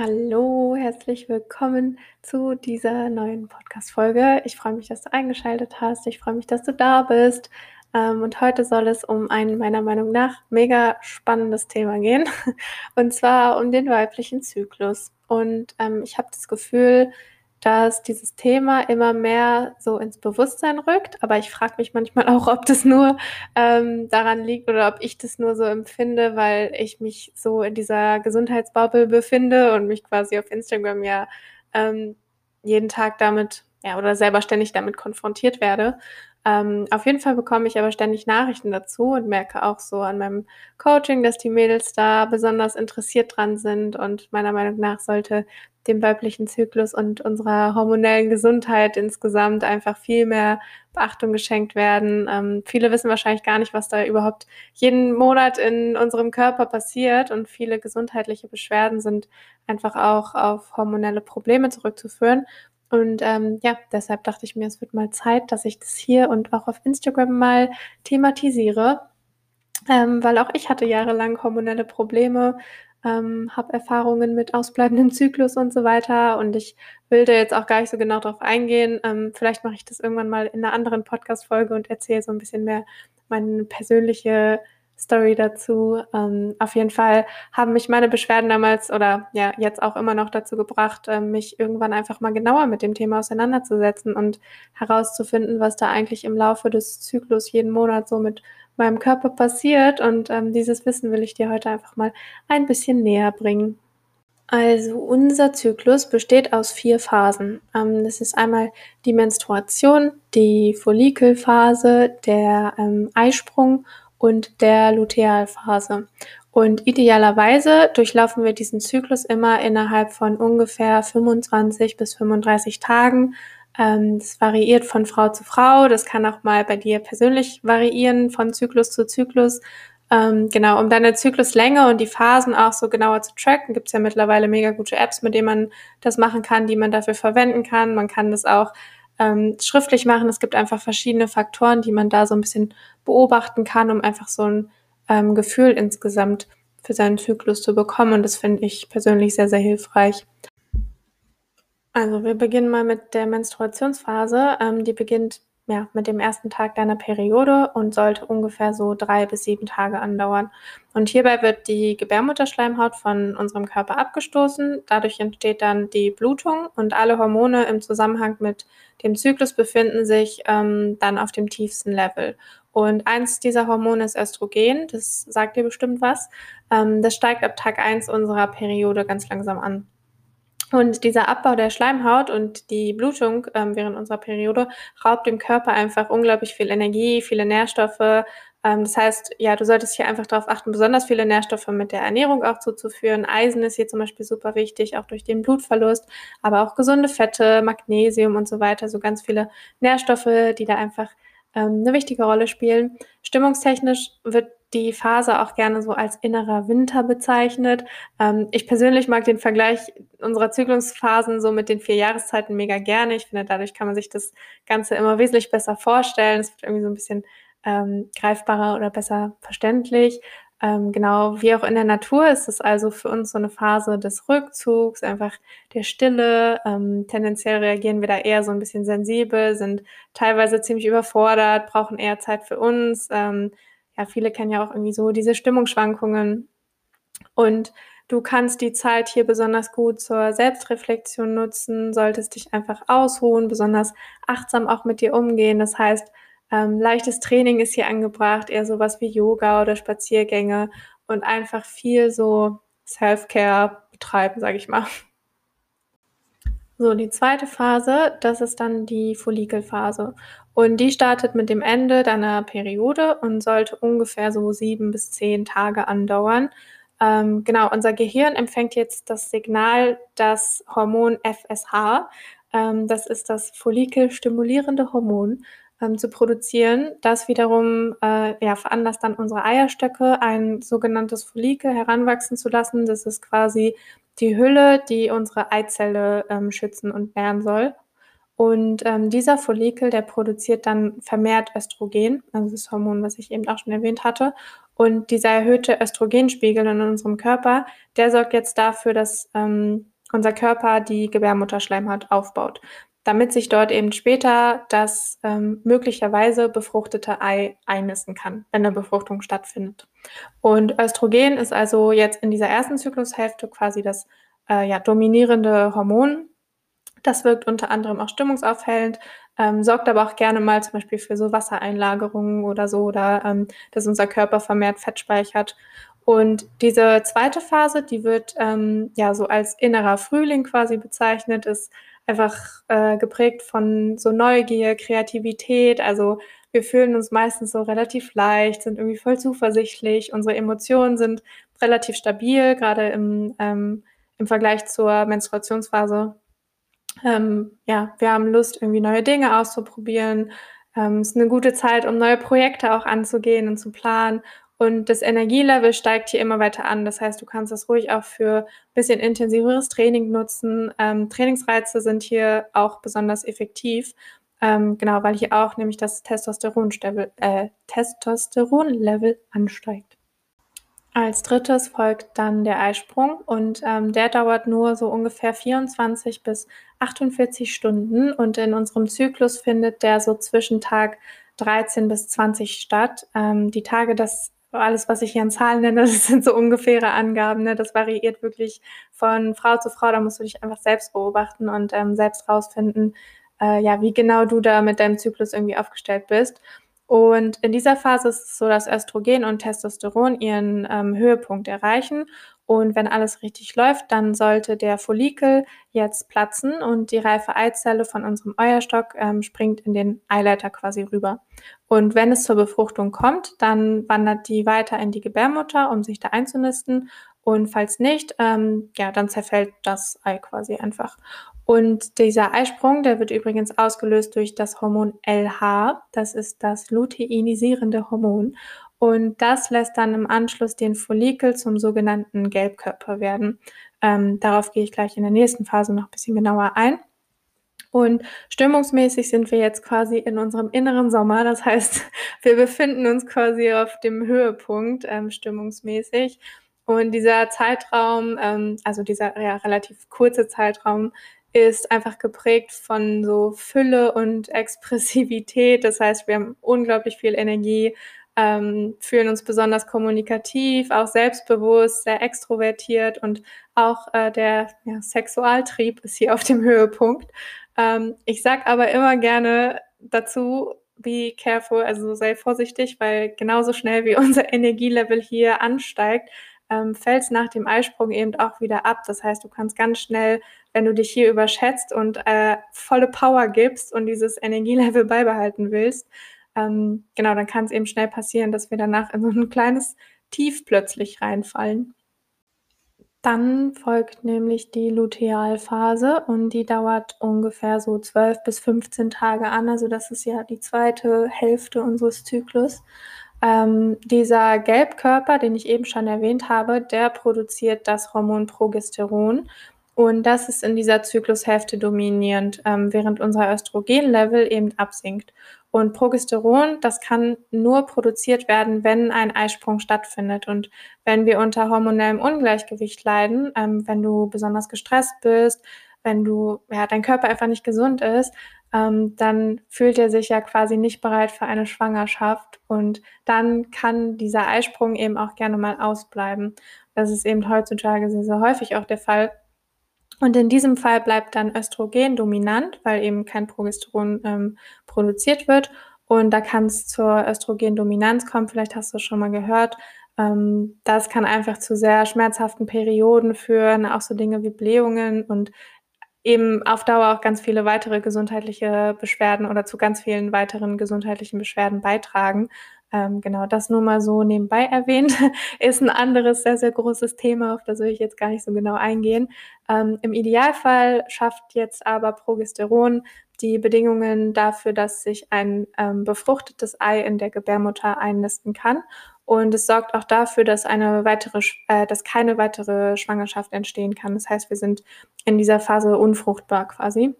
Hallo, herzlich willkommen zu dieser neuen Podcast-Folge. Ich freue mich, dass du eingeschaltet hast. Ich freue mich, dass du da bist. Ähm, und heute soll es um ein meiner Meinung nach mega spannendes Thema gehen. Und zwar um den weiblichen Zyklus. Und ähm, ich habe das Gefühl, dass dieses Thema immer mehr so ins Bewusstsein rückt. Aber ich frage mich manchmal auch, ob das nur ähm, daran liegt oder ob ich das nur so empfinde, weil ich mich so in dieser Gesundheitsbubble befinde und mich quasi auf Instagram ja ähm, jeden Tag damit ja, oder selber ständig damit konfrontiert werde. Ähm, auf jeden Fall bekomme ich aber ständig Nachrichten dazu und merke auch so an meinem Coaching, dass die Mädels da besonders interessiert dran sind und meiner Meinung nach sollte dem weiblichen Zyklus und unserer hormonellen Gesundheit insgesamt einfach viel mehr Beachtung geschenkt werden. Ähm, viele wissen wahrscheinlich gar nicht, was da überhaupt jeden Monat in unserem Körper passiert und viele gesundheitliche Beschwerden sind einfach auch auf hormonelle Probleme zurückzuführen. Und ähm, ja, deshalb dachte ich mir, es wird mal Zeit, dass ich das hier und auch auf Instagram mal thematisiere. Ähm, weil auch ich hatte jahrelang hormonelle Probleme, ähm, habe Erfahrungen mit ausbleibendem Zyklus und so weiter. Und ich will da jetzt auch gar nicht so genau drauf eingehen. Ähm, vielleicht mache ich das irgendwann mal in einer anderen Podcast-Folge und erzähle so ein bisschen mehr meine persönliche Story dazu. Ähm, auf jeden Fall haben mich meine Beschwerden damals oder ja jetzt auch immer noch dazu gebracht, äh, mich irgendwann einfach mal genauer mit dem Thema auseinanderzusetzen und herauszufinden, was da eigentlich im Laufe des Zyklus jeden Monat so mit meinem Körper passiert. Und ähm, dieses Wissen will ich dir heute einfach mal ein bisschen näher bringen. Also unser Zyklus besteht aus vier Phasen. Ähm, das ist einmal die Menstruation, die Follikelphase, der ähm, Eisprung und der Lutealphase. Und idealerweise durchlaufen wir diesen Zyklus immer innerhalb von ungefähr 25 bis 35 Tagen. Ähm, das variiert von Frau zu Frau. Das kann auch mal bei dir persönlich variieren, von Zyklus zu Zyklus. Ähm, genau, um deine Zykluslänge und die Phasen auch so genauer zu tracken, gibt es ja mittlerweile mega gute Apps, mit denen man das machen kann, die man dafür verwenden kann. Man kann das auch ähm, schriftlich machen. Es gibt einfach verschiedene Faktoren, die man da so ein bisschen beobachten kann, um einfach so ein ähm, Gefühl insgesamt für seinen Zyklus zu bekommen. Und das finde ich persönlich sehr, sehr hilfreich. Also wir beginnen mal mit der Menstruationsphase. Ähm, die beginnt ja, mit dem ersten Tag deiner Periode und sollte ungefähr so drei bis sieben Tage andauern. Und hierbei wird die Gebärmutterschleimhaut von unserem Körper abgestoßen. Dadurch entsteht dann die Blutung und alle Hormone im Zusammenhang mit dem Zyklus befinden sich ähm, dann auf dem tiefsten Level. Und eins dieser Hormone ist Östrogen, das sagt dir bestimmt was. Ähm, das steigt ab Tag 1 unserer Periode ganz langsam an. Und dieser Abbau der Schleimhaut und die Blutung ähm, während unserer Periode raubt dem Körper einfach unglaublich viel Energie, viele Nährstoffe. Ähm, das heißt, ja, du solltest hier einfach darauf achten, besonders viele Nährstoffe mit der Ernährung auch zuzuführen. Eisen ist hier zum Beispiel super wichtig, auch durch den Blutverlust, aber auch gesunde Fette, Magnesium und so weiter. So ganz viele Nährstoffe, die da einfach ähm, eine wichtige Rolle spielen. Stimmungstechnisch wird die Phase auch gerne so als innerer Winter bezeichnet. Ähm, ich persönlich mag den Vergleich unserer Zyklusphasen so mit den vier Jahreszeiten mega gerne. Ich finde, dadurch kann man sich das Ganze immer wesentlich besser vorstellen. Es wird irgendwie so ein bisschen ähm, greifbarer oder besser verständlich. Ähm, genau wie auch in der Natur ist es also für uns so eine Phase des Rückzugs, einfach der Stille. Ähm, tendenziell reagieren wir da eher so ein bisschen sensibel, sind teilweise ziemlich überfordert, brauchen eher Zeit für uns. Ähm, ja, viele kennen ja auch irgendwie so diese Stimmungsschwankungen. Und du kannst die Zeit hier besonders gut zur Selbstreflexion nutzen, solltest dich einfach ausruhen, besonders achtsam auch mit dir umgehen. Das heißt, ähm, leichtes Training ist hier angebracht, eher sowas wie Yoga oder Spaziergänge und einfach viel so Self-Care betreiben, sage ich mal. So, die zweite Phase, das ist dann die Follikelphase. Und die startet mit dem Ende deiner Periode und sollte ungefähr so sieben bis zehn Tage andauern. Ähm, genau, unser Gehirn empfängt jetzt das Signal, das Hormon FSH, ähm, das ist das follikelstimulierende Hormon, ähm, zu produzieren. Das wiederum äh, ja, veranlasst dann unsere Eierstöcke, ein sogenanntes Follikel heranwachsen zu lassen. Das ist quasi die Hülle, die unsere Eizelle ähm, schützen und nähren soll. Und ähm, dieser Follikel, der produziert dann vermehrt Östrogen, also das Hormon, was ich eben auch schon erwähnt hatte. Und dieser erhöhte Östrogenspiegel in unserem Körper, der sorgt jetzt dafür, dass ähm, unser Körper die Gebärmutterschleimhaut aufbaut, damit sich dort eben später das ähm, möglicherweise befruchtete Ei einnisten kann, wenn eine Befruchtung stattfindet. Und Östrogen ist also jetzt in dieser ersten Zyklushälfte quasi das äh, ja, dominierende Hormon das wirkt unter anderem auch stimmungsaufhellend, ähm, sorgt aber auch gerne mal zum Beispiel für so Wassereinlagerungen oder so, oder ähm, dass unser Körper vermehrt Fett speichert. Und diese zweite Phase, die wird ähm, ja so als innerer Frühling quasi bezeichnet, ist einfach äh, geprägt von so Neugier, Kreativität. Also wir fühlen uns meistens so relativ leicht, sind irgendwie voll zuversichtlich. Unsere Emotionen sind relativ stabil, gerade im, ähm, im Vergleich zur Menstruationsphase ähm, ja, wir haben Lust, irgendwie neue Dinge auszuprobieren. Ähm, es ist eine gute Zeit, um neue Projekte auch anzugehen und zu planen. Und das Energielevel steigt hier immer weiter an. Das heißt, du kannst das ruhig auch für ein bisschen intensiveres Training nutzen. Ähm, Trainingsreize sind hier auch besonders effektiv. Ähm, genau, weil hier auch nämlich das Testosteronlevel äh, Testosteron ansteigt. Als drittes folgt dann der Eisprung und ähm, der dauert nur so ungefähr 24 bis 48 Stunden und in unserem Zyklus findet der so zwischen Tag 13 bis 20 statt. Ähm, die Tage, das alles, was ich hier an Zahlen nenne, das sind so ungefähre Angaben. Ne? Das variiert wirklich von Frau zu Frau. Da musst du dich einfach selbst beobachten und ähm, selbst rausfinden, äh, ja, wie genau du da mit deinem Zyklus irgendwie aufgestellt bist. Und in dieser Phase ist es so, dass Östrogen und Testosteron ihren ähm, Höhepunkt erreichen. Und wenn alles richtig läuft, dann sollte der Follikel jetzt platzen und die reife Eizelle von unserem Eierstock ähm, springt in den Eileiter quasi rüber. Und wenn es zur Befruchtung kommt, dann wandert die weiter in die Gebärmutter, um sich da einzunisten. Und falls nicht, ähm, ja, dann zerfällt das Ei quasi einfach. Und dieser Eisprung, der wird übrigens ausgelöst durch das Hormon LH. Das ist das luteinisierende Hormon. Und das lässt dann im Anschluss den Follikel zum sogenannten Gelbkörper werden. Ähm, darauf gehe ich gleich in der nächsten Phase noch ein bisschen genauer ein. Und stimmungsmäßig sind wir jetzt quasi in unserem inneren Sommer. Das heißt, wir befinden uns quasi auf dem Höhepunkt ähm, stimmungsmäßig. Und dieser Zeitraum, ähm, also dieser ja, relativ kurze Zeitraum, ist einfach geprägt von so Fülle und Expressivität. Das heißt, wir haben unglaublich viel Energie, ähm, fühlen uns besonders kommunikativ, auch selbstbewusst, sehr extrovertiert und auch äh, der ja, Sexualtrieb ist hier auf dem Höhepunkt. Ähm, ich sage aber immer gerne dazu, be careful, also sei vorsichtig, weil genauso schnell wie unser Energielevel hier ansteigt, ähm, fällt es nach dem Eisprung eben auch wieder ab. Das heißt, du kannst ganz schnell, wenn du dich hier überschätzt und äh, volle Power gibst und dieses Energielevel beibehalten willst, ähm, genau, dann kann es eben schnell passieren, dass wir danach in so ein kleines Tief plötzlich reinfallen. Dann folgt nämlich die Lutealphase und die dauert ungefähr so 12 bis 15 Tage an. Also das ist ja die zweite Hälfte unseres Zyklus. Ähm, dieser Gelbkörper, den ich eben schon erwähnt habe, der produziert das Hormon Progesteron. Und das ist in dieser Zyklushälfte dominierend, ähm, während unser Östrogenlevel eben absinkt. Und Progesteron, das kann nur produziert werden, wenn ein Eisprung stattfindet. Und wenn wir unter hormonellem Ungleichgewicht leiden, ähm, wenn du besonders gestresst bist, wenn du, ja, dein Körper einfach nicht gesund ist, ähm, dann fühlt er sich ja quasi nicht bereit für eine Schwangerschaft und dann kann dieser Eisprung eben auch gerne mal ausbleiben. Das ist eben heutzutage sehr, sehr häufig auch der Fall. Und in diesem Fall bleibt dann Östrogen dominant, weil eben kein Progesteron ähm, produziert wird. Und da kann es zur Östrogendominanz kommen. Vielleicht hast du es schon mal gehört. Ähm, das kann einfach zu sehr schmerzhaften Perioden führen, auch so Dinge wie Blähungen und eben auf Dauer auch ganz viele weitere gesundheitliche Beschwerden oder zu ganz vielen weiteren gesundheitlichen Beschwerden beitragen. Ähm, genau, das nur mal so nebenbei erwähnt, ist ein anderes sehr, sehr großes Thema, auf das will ich jetzt gar nicht so genau eingehen. Ähm, Im Idealfall schafft jetzt aber Progesteron die Bedingungen dafür, dass sich ein ähm, befruchtetes Ei in der Gebärmutter einnisten kann und es sorgt auch dafür, dass eine weitere, äh, dass keine weitere Schwangerschaft entstehen kann. Das heißt, wir sind in dieser Phase unfruchtbar quasi.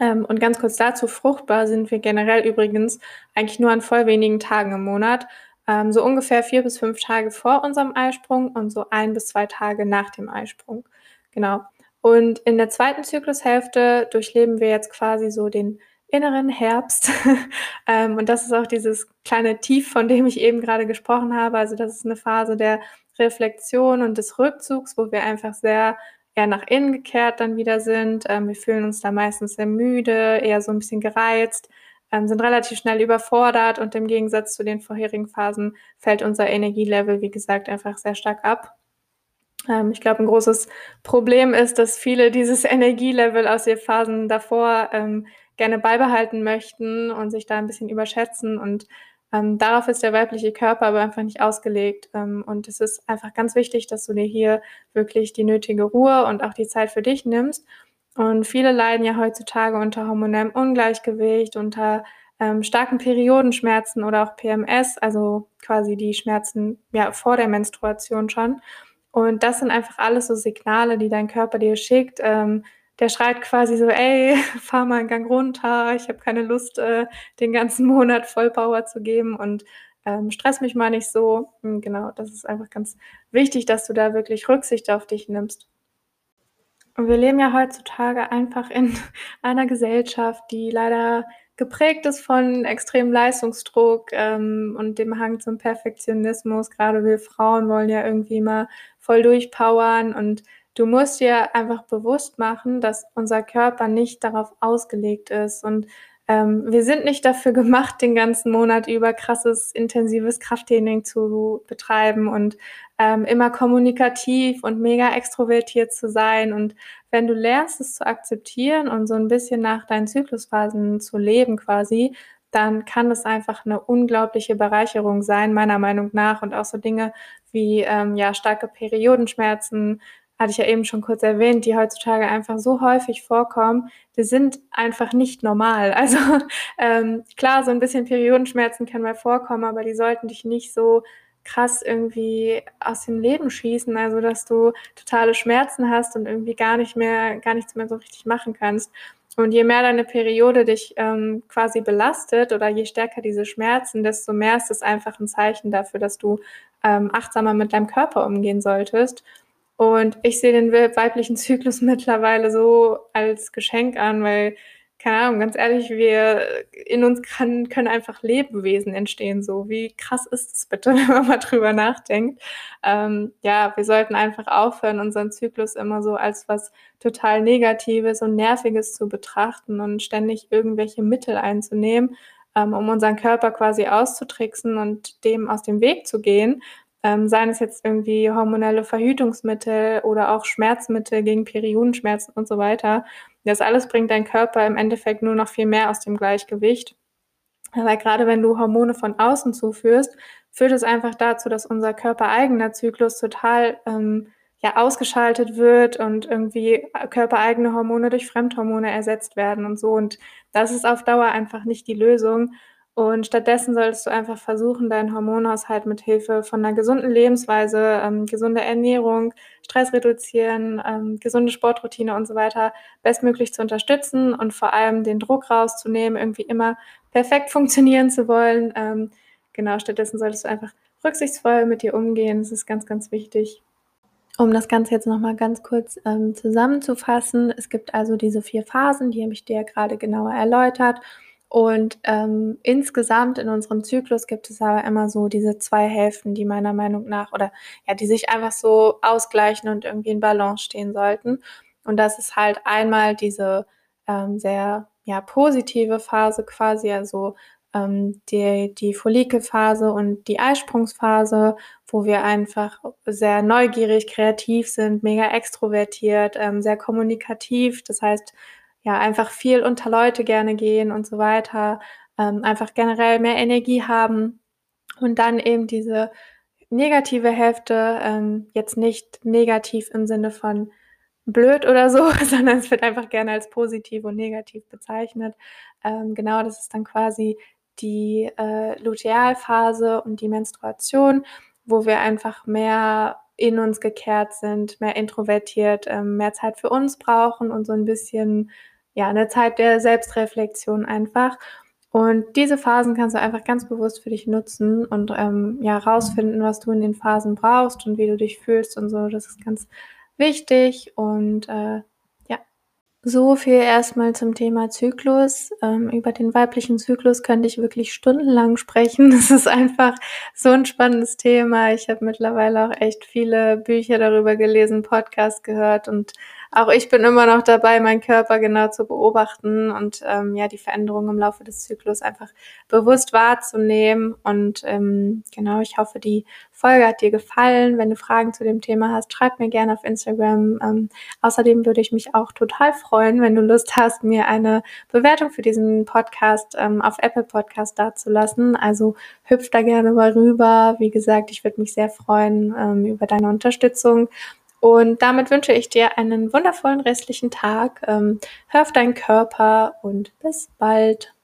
Ähm, und ganz kurz dazu, fruchtbar sind wir generell übrigens eigentlich nur an voll wenigen Tagen im Monat. Ähm, so ungefähr vier bis fünf Tage vor unserem Eisprung und so ein bis zwei Tage nach dem Eisprung. Genau. Und in der zweiten Zyklushälfte durchleben wir jetzt quasi so den inneren Herbst. ähm, und das ist auch dieses kleine Tief, von dem ich eben gerade gesprochen habe. Also das ist eine Phase der Reflexion und des Rückzugs, wo wir einfach sehr eher nach innen gekehrt dann wieder sind. Ähm, wir fühlen uns da meistens sehr müde, eher so ein bisschen gereizt, ähm, sind relativ schnell überfordert und im Gegensatz zu den vorherigen Phasen fällt unser Energielevel, wie gesagt, einfach sehr stark ab. Ähm, ich glaube, ein großes Problem ist, dass viele dieses Energielevel aus den Phasen davor ähm, gerne beibehalten möchten und sich da ein bisschen überschätzen und ähm, darauf ist der weibliche Körper aber einfach nicht ausgelegt. Ähm, und es ist einfach ganz wichtig, dass du dir hier wirklich die nötige Ruhe und auch die Zeit für dich nimmst. Und viele leiden ja heutzutage unter hormonellem Ungleichgewicht, unter ähm, starken Periodenschmerzen oder auch PMS, also quasi die Schmerzen ja vor der Menstruation schon. Und das sind einfach alles so Signale, die dein Körper dir schickt, ähm, der schreit quasi so, ey, fahr mal einen Gang runter, ich habe keine Lust, äh, den ganzen Monat Vollpower zu geben und ähm, stress mich mal nicht so. Hm, genau, das ist einfach ganz wichtig, dass du da wirklich Rücksicht auf dich nimmst. Und wir leben ja heutzutage einfach in einer Gesellschaft, die leider geprägt ist von extremem Leistungsdruck ähm, und dem Hang zum Perfektionismus. Gerade wir Frauen wollen ja irgendwie mal voll durchpowern und du musst dir einfach bewusst machen, dass unser Körper nicht darauf ausgelegt ist. Und ähm, wir sind nicht dafür gemacht, den ganzen Monat über krasses, intensives Krafttraining zu betreiben und ähm, immer kommunikativ und mega extrovertiert zu sein. Und wenn du lernst, es zu akzeptieren und so ein bisschen nach deinen Zyklusphasen zu leben quasi, dann kann das einfach eine unglaubliche Bereicherung sein, meiner Meinung nach. Und auch so Dinge wie ähm, ja, starke Periodenschmerzen, hatte ich ja eben schon kurz erwähnt, die heutzutage einfach so häufig vorkommen, die sind einfach nicht normal. Also ähm, klar, so ein bisschen Periodenschmerzen können mal vorkommen, aber die sollten dich nicht so krass irgendwie aus dem Leben schießen, also dass du totale Schmerzen hast und irgendwie gar nicht mehr, gar nichts mehr so richtig machen kannst. Und je mehr deine Periode dich ähm, quasi belastet oder je stärker diese Schmerzen, desto mehr ist es einfach ein Zeichen dafür, dass du ähm, achtsamer mit deinem Körper umgehen solltest. Und ich sehe den weiblichen Zyklus mittlerweile so als Geschenk an, weil, keine Ahnung, ganz ehrlich, wir in uns kann, können einfach Lebewesen entstehen. So, wie krass ist es bitte, wenn man mal drüber nachdenkt? Ähm, ja, wir sollten einfach aufhören, unseren Zyklus immer so als was total Negatives und Nerviges zu betrachten und ständig irgendwelche Mittel einzunehmen, ähm, um unseren Körper quasi auszutricksen und dem aus dem Weg zu gehen ähm, seien es jetzt irgendwie hormonelle Verhütungsmittel oder auch Schmerzmittel gegen Periodenschmerzen und so weiter. Das alles bringt dein Körper im Endeffekt nur noch viel mehr aus dem Gleichgewicht. Weil gerade wenn du Hormone von außen zuführst, führt es einfach dazu, dass unser körpereigener Zyklus total ähm, ja, ausgeschaltet wird und irgendwie körpereigene Hormone durch Fremdhormone ersetzt werden und so. Und das ist auf Dauer einfach nicht die Lösung. Und stattdessen solltest du einfach versuchen, deinen Hormonhaushalt mit Hilfe von einer gesunden Lebensweise, ähm, gesunde Ernährung, Stress reduzieren, ähm, gesunde Sportroutine und so weiter bestmöglich zu unterstützen und vor allem den Druck rauszunehmen, irgendwie immer perfekt funktionieren zu wollen. Ähm, genau, stattdessen solltest du einfach rücksichtsvoll mit dir umgehen. Das ist ganz, ganz wichtig. Um das Ganze jetzt nochmal ganz kurz ähm, zusammenzufassen, es gibt also diese vier Phasen, die habe ich dir gerade genauer erläutert. Und ähm, insgesamt in unserem Zyklus gibt es aber immer so diese zwei Hälften, die meiner Meinung nach oder ja, die sich einfach so ausgleichen und irgendwie in Balance stehen sollten. Und das ist halt einmal diese ähm, sehr ja, positive Phase quasi, also ähm, die, die Follikelphase und die Eisprungsphase, wo wir einfach sehr neugierig, kreativ sind, mega extrovertiert, ähm, sehr kommunikativ. Das heißt, ja, einfach viel unter Leute gerne gehen und so weiter, ähm, einfach generell mehr Energie haben und dann eben diese negative Hälfte, ähm, jetzt nicht negativ im Sinne von blöd oder so, sondern es wird einfach gerne als positiv und negativ bezeichnet. Ähm, genau, das ist dann quasi die äh, Lutealphase und die Menstruation, wo wir einfach mehr in uns gekehrt sind, mehr introvertiert, ähm, mehr Zeit für uns brauchen und so ein bisschen ja, eine Zeit der Selbstreflexion einfach. Und diese Phasen kannst du einfach ganz bewusst für dich nutzen und ähm, ja, rausfinden, was du in den Phasen brauchst und wie du dich fühlst und so. Das ist ganz wichtig. Und äh, so viel erstmal zum Thema Zyklus. Ähm, über den weiblichen Zyklus könnte ich wirklich stundenlang sprechen. Das ist einfach so ein spannendes Thema. Ich habe mittlerweile auch echt viele Bücher darüber gelesen, Podcasts gehört und auch ich bin immer noch dabei, meinen Körper genau zu beobachten und ähm, ja die Veränderungen im Laufe des Zyklus einfach bewusst wahrzunehmen. Und ähm, genau, ich hoffe, die Folge hat dir gefallen. Wenn du Fragen zu dem Thema hast, schreib mir gerne auf Instagram. Ähm, außerdem würde ich mich auch total freuen, wenn du Lust hast, mir eine Bewertung für diesen Podcast ähm, auf Apple Podcast dazulassen. Also hüpf da gerne mal rüber. Wie gesagt, ich würde mich sehr freuen ähm, über deine Unterstützung. Und damit wünsche ich dir einen wundervollen restlichen Tag. Ähm, hör auf deinen Körper und bis bald.